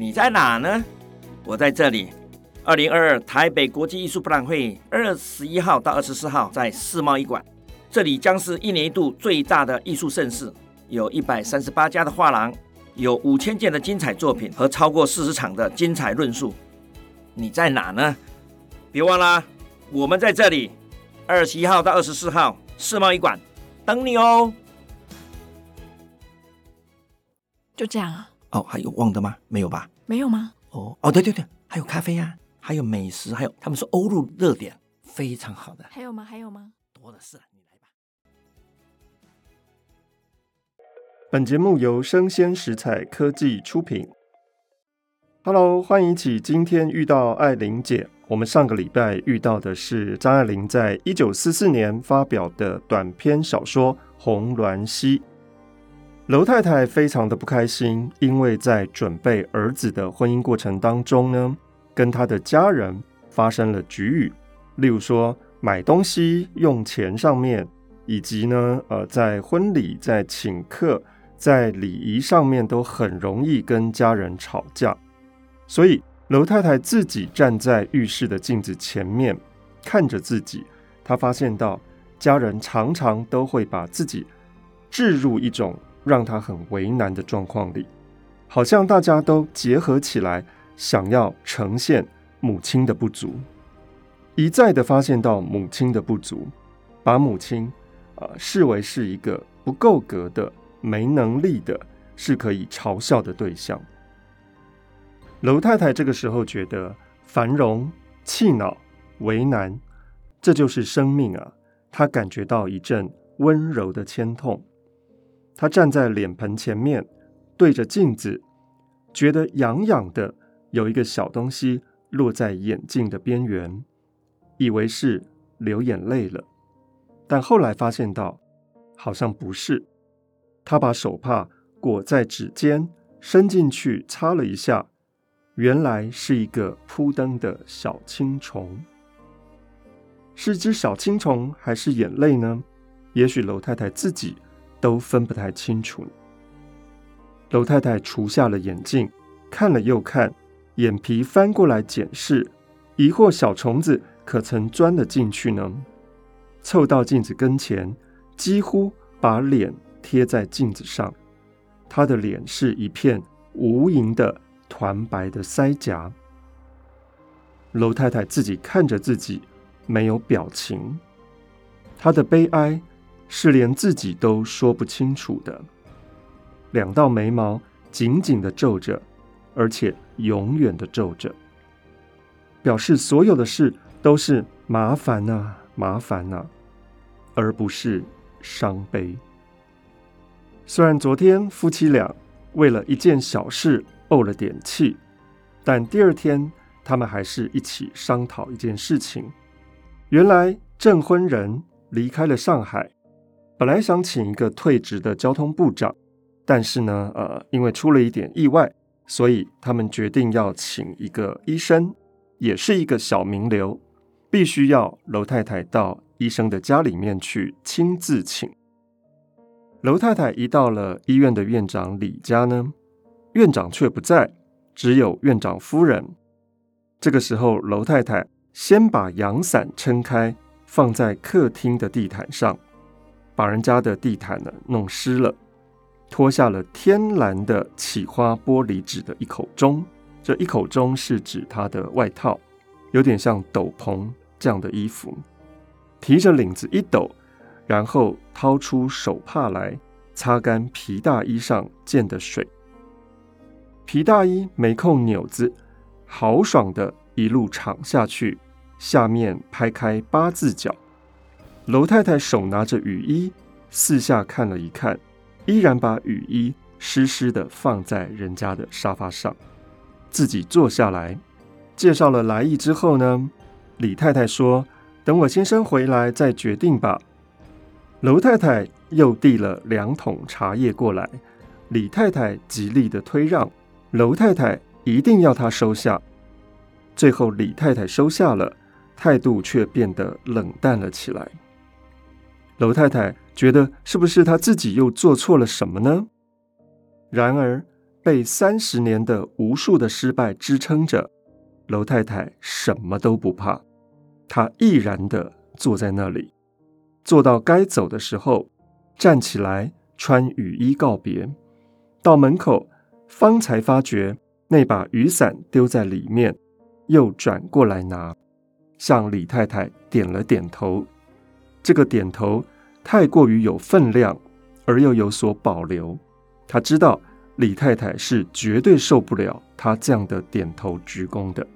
你在哪呢？我在这里。二零二二台北国际艺术博览会二十一号到二十四号在世贸一馆，这里将是一年一度最大的艺术盛事，有一百三十八家的画廊，有五千件的精彩作品和超过四十场的精彩论述。你在哪呢？别忘了，我们在这里。二十一号到二十四号世贸一馆等你哦。就这样啊？哦，还有忘的吗？没有吧？没有吗？哦哦，对对对，还有咖啡呀、啊，还有美食，还有他们说欧陆热点，非常好的。还有吗？还有吗？多的是，你来吧。本节目由生鲜食材科技出品。Hello，欢迎起今天遇到艾琳姐。我们上个礼拜遇到的是张爱玲在一九四四年发表的短篇小说《红鸾溪》。楼太太非常的不开心，因为在准备儿子的婚姻过程当中呢，跟她的家人发生了齟齬，例如说买东西用钱上面，以及呢，呃，在婚礼、在请客、在礼仪上面都很容易跟家人吵架，所以楼太太自己站在浴室的镜子前面看着自己，她发现到家人常常都会把自己置入一种。让他很为难的状况里，好像大家都结合起来，想要呈现母亲的不足，一再的发现到母亲的不足，把母亲啊、视为是一个不够格的、没能力的，是可以嘲笑的对象。楼太太这个时候觉得繁荣、气恼、为难，这就是生命啊！她感觉到一阵温柔的牵痛。他站在脸盆前面，对着镜子，觉得痒痒的，有一个小东西落在眼镜的边缘，以为是流眼泪了，但后来发现到好像不是。他把手帕裹在指尖，伸进去擦了一下，原来是一个扑灯的小青虫，是只小青虫还是眼泪呢？也许楼太太自己。都分不太清楚。楼太太除下了眼镜，看了又看，眼皮翻过来检视，疑惑小虫子可曾钻了进去呢？凑到镜子跟前，几乎把脸贴在镜子上。她的脸是一片无垠的团白的腮颊。楼太太自己看着自己，没有表情。她的悲哀。是连自己都说不清楚的，两道眉毛紧紧的皱着，而且永远的皱着，表示所有的事都是麻烦呐、啊，麻烦呐、啊，而不是伤悲。虽然昨天夫妻俩为了一件小事怄了点气，但第二天他们还是一起商讨一件事情。原来证婚人离开了上海。本来想请一个退职的交通部长，但是呢，呃，因为出了一点意外，所以他们决定要请一个医生，也是一个小名流，必须要楼太太到医生的家里面去亲自请。楼太太一到了医院的院长李家呢，院长却不在，只有院长夫人。这个时候，楼太太先把阳伞撑开，放在客厅的地毯上。把人家的地毯呢弄湿了，脱下了天蓝的起花玻璃纸的一口钟，这一口钟是指他的外套，有点像斗篷这样的衣服，提着领子一抖，然后掏出手帕来擦干皮大衣上溅的水。皮大衣没扣纽子，豪爽的一路敞下去，下面拍开八字脚。楼太太手拿着雨衣，四下看了一看，依然把雨衣湿湿的放在人家的沙发上，自己坐下来，介绍了来意之后呢，李太太说：“等我先生回来再决定吧。”楼太太又递了两桶茶叶过来，李太太极力的推让，楼太太一定要她收下。最后李太太收下了，态度却变得冷淡了起来。楼太太觉得是不是她自己又做错了什么呢？然而，被三十年的无数的失败支撑着，楼太太什么都不怕，她毅然地坐在那里，坐到该走的时候，站起来穿雨衣告别，到门口方才发觉那把雨伞丢在里面，又转过来拿，向李太太点了点头。这个点头太过于有分量，而又有所保留。他知道李太太是绝对受不了他这样的点头鞠躬的。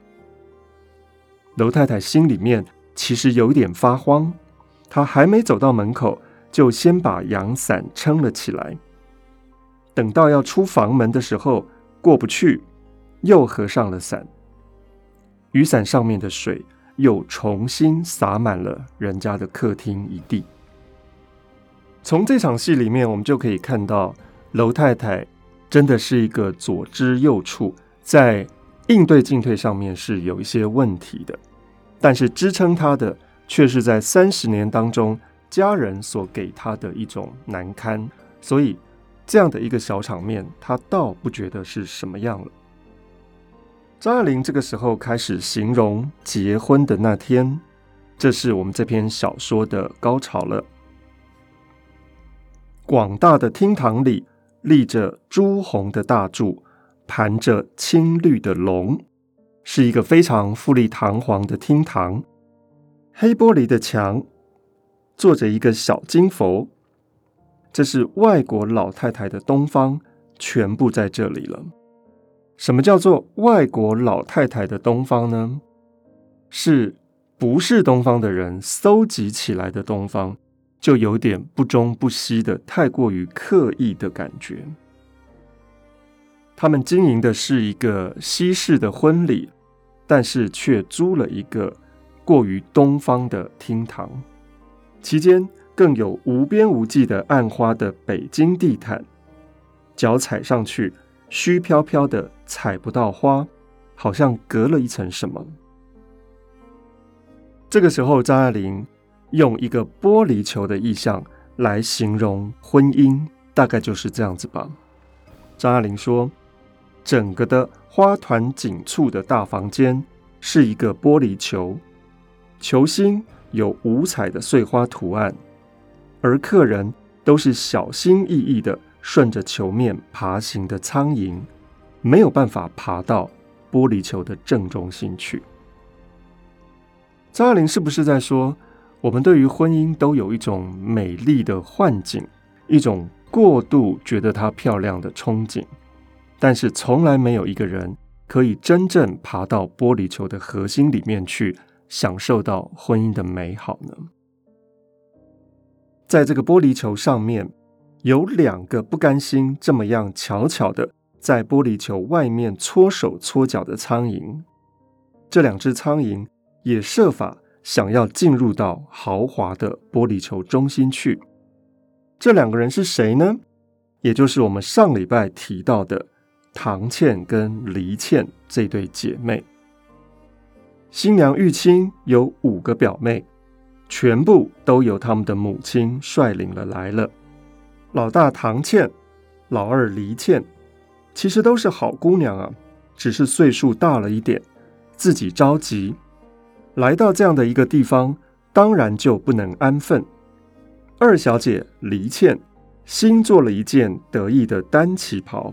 楼太太心里面其实有点发慌，她还没走到门口，就先把阳伞撑了起来。等到要出房门的时候，过不去，又合上了伞。雨伞上面的水又重新洒满了人家的客厅一地。从这场戏里面，我们就可以看到。楼太太真的是一个左支右绌，在应对进退上面是有一些问题的，但是支撑她的却是在三十年当中家人所给她的一种难堪，所以这样的一个小场面，她倒不觉得是什么样了。张爱玲这个时候开始形容结婚的那天，这是我们这篇小说的高潮了。广大的厅堂里。立着朱红的大柱，盘着青绿的龙，是一个非常富丽堂皇的厅堂。黑玻璃的墙，坐着一个小金佛，这是外国老太太的东方，全部在这里了。什么叫做外国老太太的东方呢？是不是东方的人搜集起来的东方？就有点不中不西的，太过于刻意的感觉。他们经营的是一个西式的婚礼，但是却租了一个过于东方的厅堂，其间更有无边无际的暗花的北京地毯，脚踩上去虚飘飘的，采不到花，好像隔了一层什么。这个时候，张爱玲。用一个玻璃球的意象来形容婚姻，大概就是这样子吧。张爱玲说：“整个的花团锦簇的大房间是一个玻璃球，球心有五彩的碎花图案，而客人都是小心翼翼的顺着球面爬行的苍蝇，没有办法爬到玻璃球的正中心去。”张爱玲是不是在说？我们对于婚姻都有一种美丽的幻境，一种过度觉得它漂亮的憧憬，但是从来没有一个人可以真正爬到玻璃球的核心里面去，享受到婚姻的美好呢？在这个玻璃球上面，有两个不甘心这么样悄悄的在玻璃球外面搓手搓脚的苍蝇，这两只苍蝇也设法。想要进入到豪华的玻璃球中心去，这两个人是谁呢？也就是我们上礼拜提到的唐倩跟黎倩这对姐妹。新娘玉清有五个表妹，全部都由他们的母亲率领了来了。老大唐倩，老二黎倩，其实都是好姑娘啊，只是岁数大了一点，自己着急。来到这样的一个地方，当然就不能安分。二小姐黎倩新做了一件得意的单旗袍，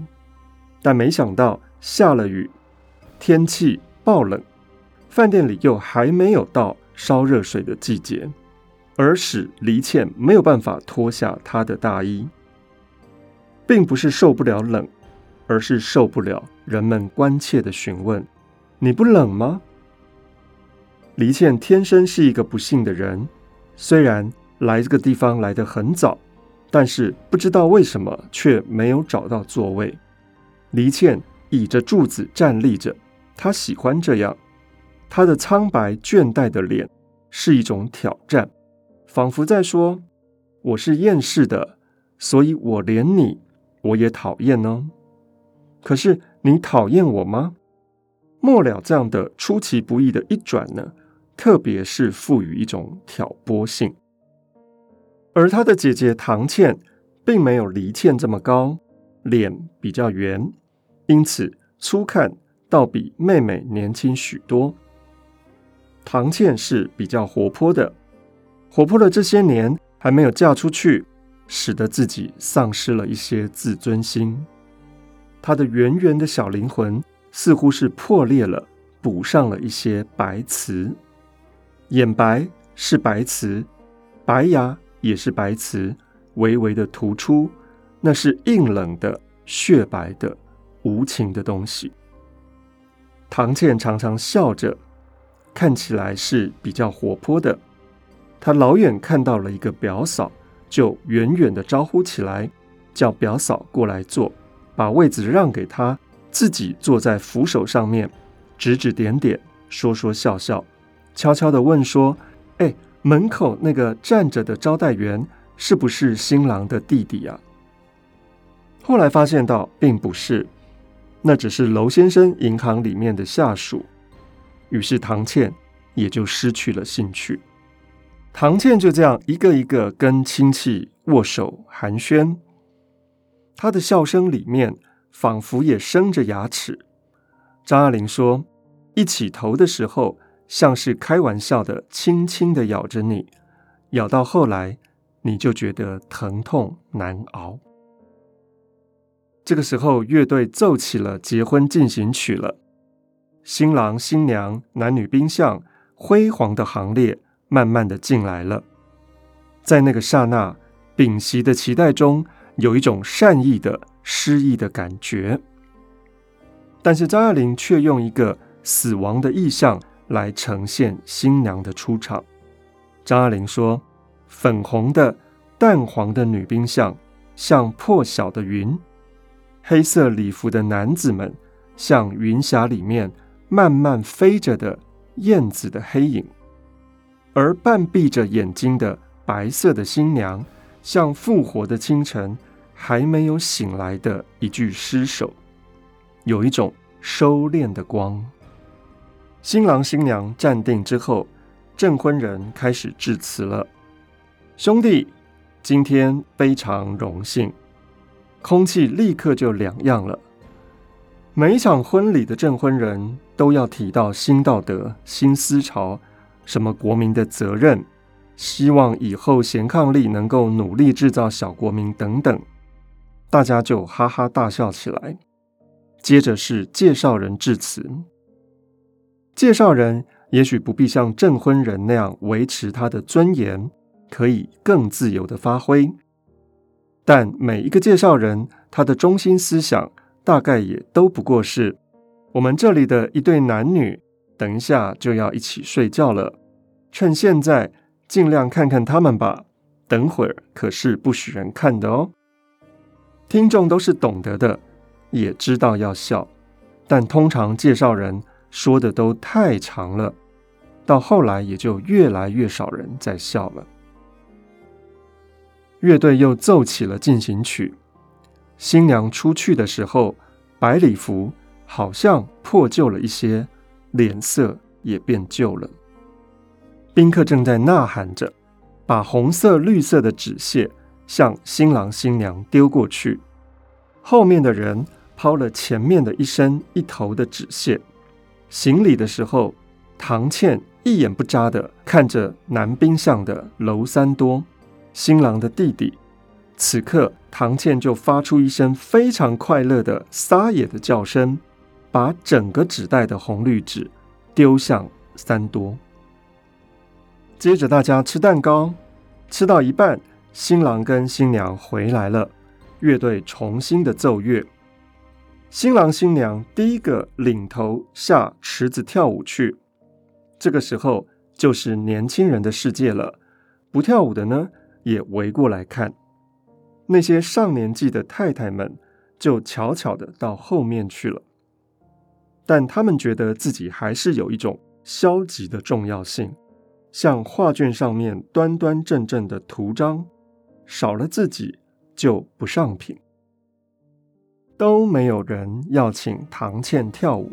但没想到下了雨，天气暴冷，饭店里又还没有到烧热水的季节，而使黎倩没有办法脱下她的大衣，并不是受不了冷，而是受不了人们关切的询问：“你不冷吗？”黎倩天生是一个不幸的人，虽然来这个地方来得很早，但是不知道为什么却没有找到座位。黎倩倚着柱子站立着，她喜欢这样。她的苍白倦怠的脸是一种挑战，仿佛在说：“我是厌世的，所以我连你我也讨厌呢。可是你讨厌我吗？末了这样的出其不意的一转呢？”特别是赋予一种挑拨性，而他的姐姐唐倩并没有黎倩这么高，脸比较圆，因此初看倒比妹妹年轻许多。唐倩是比较活泼的，活泼了这些年还没有嫁出去，使得自己丧失了一些自尊心。她的圆圆的小灵魂似乎是破裂了，补上了一些白瓷。眼白是白瓷，白牙也是白瓷，微微的突出，那是硬冷的、雪白的、无情的东西。唐倩常常笑着，看起来是比较活泼的。他老远看到了一个表嫂，就远远的招呼起来，叫表嫂过来坐，把位子让给他，自己坐在扶手上面，指指点点，说说笑笑。悄悄的问说：“哎，门口那个站着的招待员是不是新郎的弟弟呀？”后来发现到并不是，那只是楼先生银行里面的下属。于是唐倩也就失去了兴趣。唐倩就这样一个一个跟亲戚握手寒暄，她的笑声里面仿佛也生着牙齿。张爱玲说：“一起头的时候。”像是开玩笑的，轻轻的咬着你，咬到后来，你就觉得疼痛难熬。这个时候，乐队奏起了结婚进行曲了，新郎新娘男女宾相辉煌的行列慢慢的进来了，在那个刹那，屏息的期待中，有一种善意的诗意的感觉，但是张爱玲却用一个死亡的意象。来呈现新娘的出场。张爱玲说：“粉红的、淡黄的女宾相像破晓的云，黑色礼服的男子们像云霞里面慢慢飞着的燕子的黑影，而半闭着眼睛的白色的新娘，像复活的清晨还没有醒来的一具尸首，有一种收敛的光。”新郎新娘站定之后，证婚人开始致辞了：“兄弟，今天非常荣幸。”空气立刻就两样了。每一场婚礼的证婚人都要提到新道德、新思潮，什么国民的责任，希望以后贤伉俪能够努力制造小国民等等，大家就哈哈大笑起来。接着是介绍人致辞。介绍人也许不必像证婚人那样维持他的尊严，可以更自由的发挥。但每一个介绍人，他的中心思想大概也都不过是：我们这里的一对男女，等一下就要一起睡觉了，趁现在尽量看看他们吧。等会儿可是不许人看的哦。听众都是懂得的，也知道要笑，但通常介绍人。说的都太长了，到后来也就越来越少人在笑了。乐队又奏起了进行曲。新娘出去的时候，白礼服好像破旧了一些，脸色也变旧了。宾客正在呐喊着，把红色、绿色的纸屑向新郎新娘丢过去。后面的人抛了前面的一身一头的纸屑。行礼的时候，唐倩一眼不眨的看着男宾相的娄三多，新郎的弟弟。此刻，唐倩就发出一声非常快乐的撒野的叫声，把整个纸袋的红绿纸丢向三多。接着，大家吃蛋糕，吃到一半，新郎跟新娘回来了，乐队重新的奏乐。新郎新娘第一个领头下池子跳舞去，这个时候就是年轻人的世界了。不跳舞的呢，也围过来看。那些上年纪的太太们就悄悄的到后面去了。但他们觉得自己还是有一种消极的重要性，像画卷上面端端正正的图章，少了自己就不上品。都没有人要请唐倩跳舞，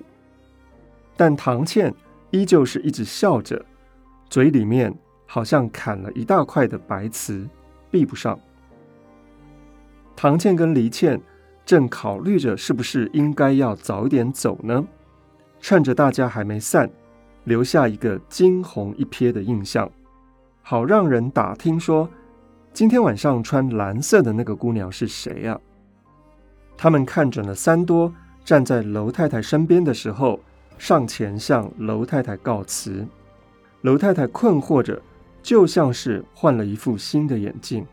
但唐倩依旧是一直笑着，嘴里面好像砍了一大块的白瓷，闭不上。唐倩跟黎倩正考虑着是不是应该要早一点走呢？趁着大家还没散，留下一个惊鸿一瞥的印象，好让人打听说今天晚上穿蓝色的那个姑娘是谁呀？他们看准了三多站在楼太太身边的时候，上前向楼太太告辞。楼太太困惑着，就像是换了一副新的眼镜，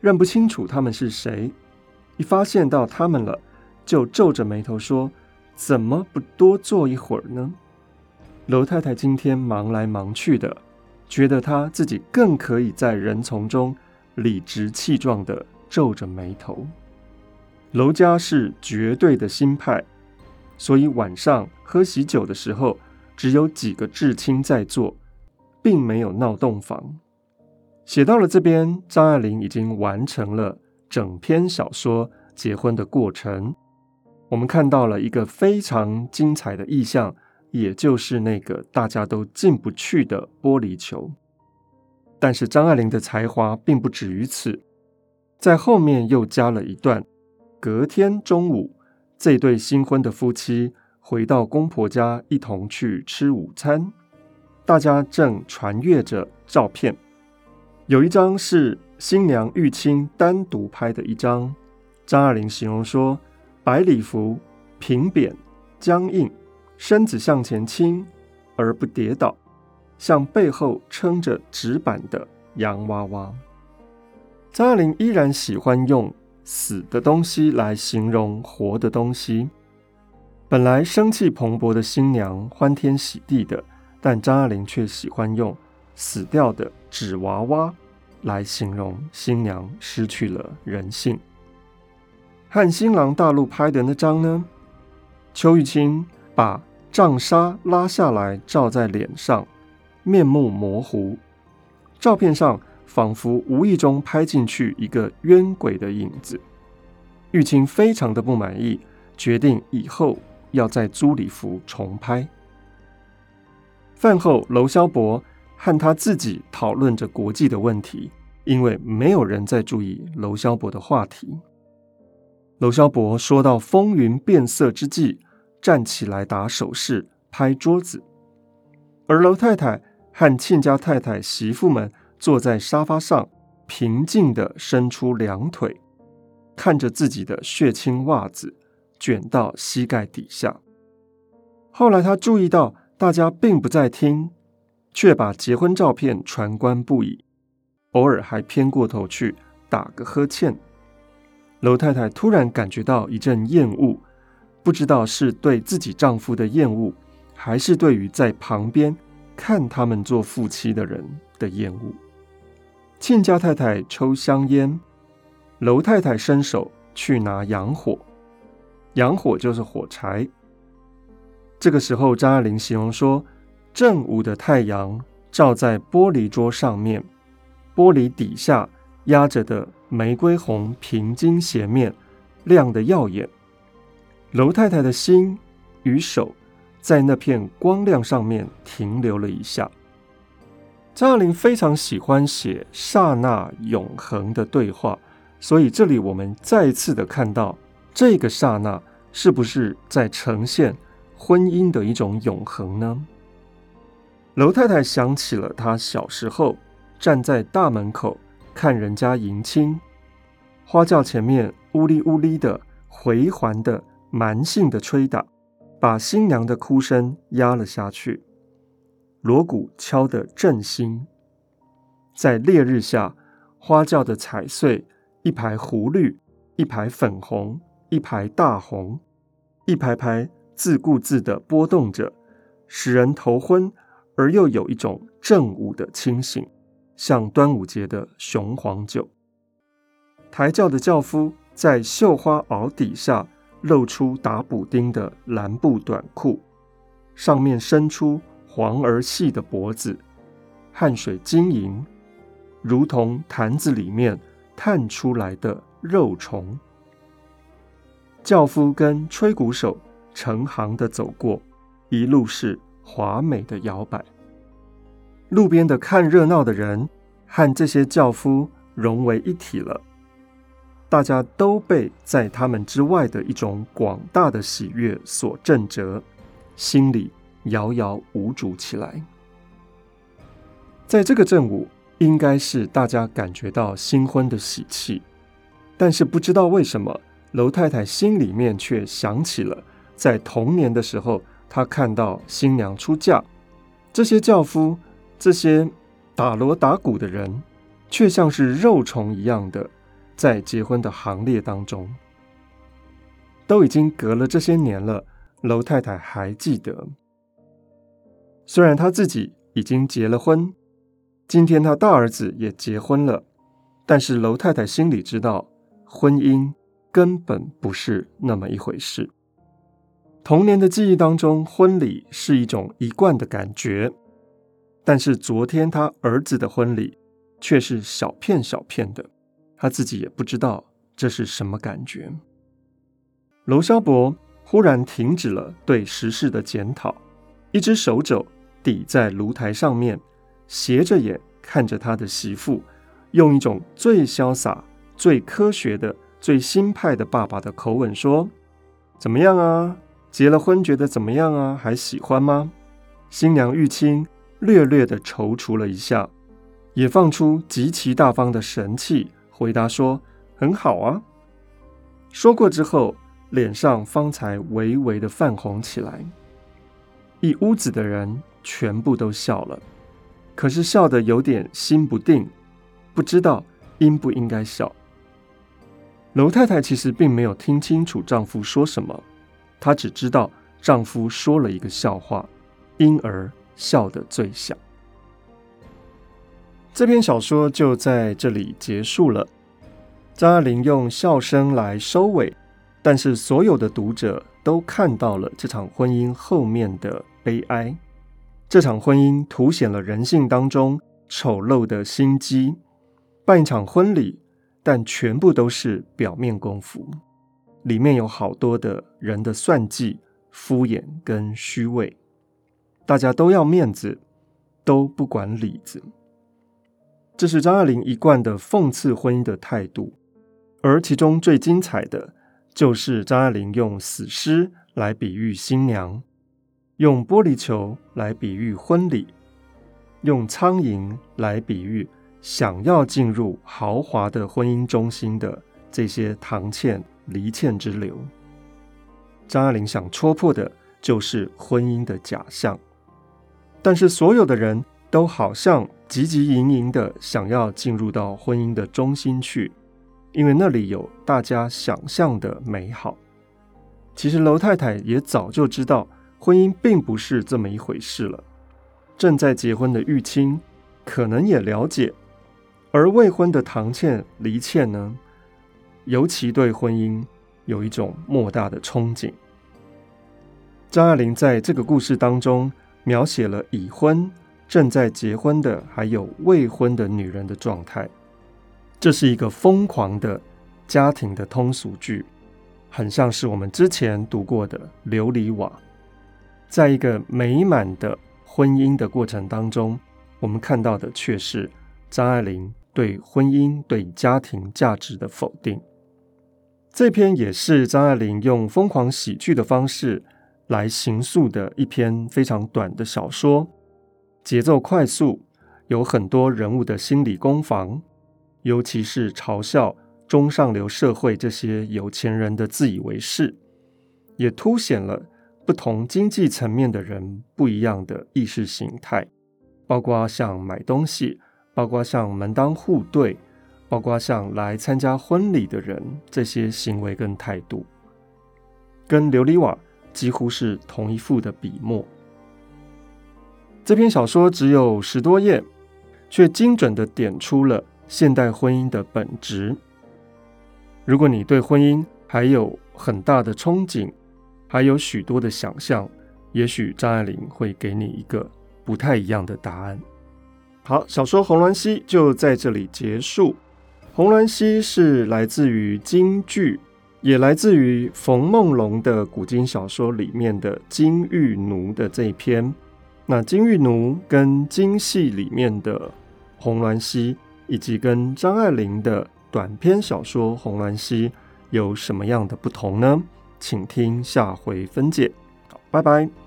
认不清楚他们是谁。一发现到他们了，就皱着眉头说：“怎么不多坐一会儿呢？”楼太太今天忙来忙去的，觉得她自己更可以在人丛中理直气壮地皱着眉头。楼家是绝对的新派，所以晚上喝喜酒的时候，只有几个至亲在座，并没有闹洞房。写到了这边，张爱玲已经完成了整篇小说结婚的过程。我们看到了一个非常精彩的意象，也就是那个大家都进不去的玻璃球。但是张爱玲的才华并不止于此，在后面又加了一段。隔天中午，这对新婚的夫妻回到公婆家，一同去吃午餐。大家正传阅着照片，有一张是新娘玉清单独拍的一张。张爱玲形容说：“白礼服平扁僵硬，身子向前倾而不跌倒，像背后撑着纸板的洋娃娃。”张爱玲依然喜欢用。死的东西来形容活的东西。本来生气蓬勃的新娘，欢天喜地的，但张爱玲却喜欢用死掉的纸娃娃来形容新娘失去了人性。和新郎大陆拍的那张呢？邱玉清把帐纱拉下来罩在脸上，面目模糊。照片上。仿佛无意中拍进去一个冤鬼的影子，玉清非常的不满意，决定以后要在租礼服重拍。饭后，楼萧伯和他自己讨论着国际的问题，因为没有人在注意楼萧伯的话题。楼萧伯说到风云变色之际，站起来打手势，拍桌子，而楼太太和亲家太太媳妇们。坐在沙发上，平静地伸出两腿，看着自己的血青袜子卷到膝盖底下。后来他注意到大家并不在听，却把结婚照片传观不已，偶尔还偏过头去打个呵欠。楼太太突然感觉到一阵厌恶，不知道是对自己丈夫的厌恶，还是对于在旁边看他们做夫妻的人的厌恶。亲家太太抽香烟，楼太太伸手去拿洋火，洋火就是火柴。这个时候，张爱玲形容说，正午的太阳照在玻璃桌上面，玻璃底下压着的玫瑰红平金鞋面亮得耀眼。楼太太的心与手在那片光亮上面停留了一下。张爱玲非常喜欢写刹那永恒的对话，所以这里我们再次的看到这个刹那是不是在呈现婚姻的一种永恒呢？楼太太想起了她小时候站在大门口看人家迎亲，花轿前面呜哩呜哩的回环的蛮性的吹打，把新娘的哭声压了下去。锣鼓敲得震心，在烈日下，花轿的彩穗，一排湖绿，一排粉红，一排大红，一排排自顾自地拨动着，使人头昏，而又有一种正午的清醒，像端午节的雄黄酒。抬轿的轿夫在绣花袄底下露出打补丁的蓝布短裤，上面伸出。黄而细的脖子，汗水晶莹，如同坛子里面探出来的肉虫。轿夫跟吹鼓手成行的走过，一路是华美的摇摆。路边的看热闹的人和这些轿夫融为一体了。大家都被在他们之外的一种广大的喜悦所震慑，心里摇摇无主起来。在这个正午，应该是大家感觉到新婚的喜气，但是不知道为什么，楼太太心里面却想起了在童年的时候，她看到新娘出嫁，这些轿夫，这些打锣打鼓的人，却像是肉虫一样的在结婚的行列当中。都已经隔了这些年了，楼太太还记得，虽然她自己已经结了婚。今天她大儿子也结婚了，但是楼太太心里知道，婚姻根本不是那么一回事。童年的记忆当中，婚礼是一种一贯的感觉，但是昨天他儿子的婚礼却是小片小片的，他自己也不知道这是什么感觉。楼萧伯忽然停止了对时事的检讨，一只手肘抵在炉台上面。斜着眼看着他的媳妇，用一种最潇洒、最科学的、最新派的爸爸的口吻说：“怎么样啊？结了婚觉得怎么样啊？还喜欢吗？”新娘玉清略略的踌躇了一下，也放出极其大方的神气，回答说：“很好啊。”说过之后，脸上方才微微的泛红起来。一屋子的人全部都笑了。可是笑得有点心不定，不知道应不应该笑。楼太太其实并没有听清楚丈夫说什么，她只知道丈夫说了一个笑话，因而笑得最响。这篇小说就在这里结束了。张爱玲用笑声来收尾，但是所有的读者都看到了这场婚姻后面的悲哀。这场婚姻凸显了人性当中丑陋的心机。办一场婚礼，但全部都是表面功夫，里面有好多的人的算计、敷衍跟虚伪。大家都要面子，都不管里子。这是张爱玲一贯的讽刺婚姻的态度。而其中最精彩的，就是张爱玲用死尸来比喻新娘。用玻璃球来比喻婚礼，用苍蝇来比喻想要进入豪华的婚姻中心的这些堂倩、离倩之流。张爱玲想戳破的就是婚姻的假象，但是所有的人都好像汲汲营营的想要进入到婚姻的中心去，因为那里有大家想象的美好。其实楼太太也早就知道。婚姻并不是这么一回事了。正在结婚的玉清可能也了解，而未婚的唐倩、黎倩呢，尤其对婚姻有一种莫大的憧憬。张爱玲在这个故事当中描写了已婚、正在结婚的，还有未婚的女人的状态。这是一个疯狂的家庭的通俗剧，很像是我们之前读过的《琉璃瓦》。在一个美满的婚姻的过程当中，我们看到的却是张爱玲对婚姻、对家庭价值的否定。这篇也是张爱玲用疯狂喜剧的方式来形塑的一篇非常短的小说，节奏快速，有很多人物的心理攻防，尤其是嘲笑中上流社会这些有钱人的自以为是，也凸显了。不同经济层面的人不一样的意识形态，包括像买东西，包括像门当户对，包括像来参加婚礼的人这些行为跟态度，跟琉璃瓦几乎是同一副的笔墨。这篇小说只有十多页，却精准地点出了现代婚姻的本质。如果你对婚姻还有很大的憧憬，还有许多的想象，也许张爱玲会给你一个不太一样的答案。好，小说《红鸾溪》就在这里结束。《红鸾溪》是来自于京剧，也来自于冯梦龙的古今小说里面的《金玉奴》的这一篇。那《金玉奴》跟京戏里面的《红鸾溪》，以及跟张爱玲的短篇小说《红鸾溪》有什么样的不同呢？请听下回分解。好，拜拜。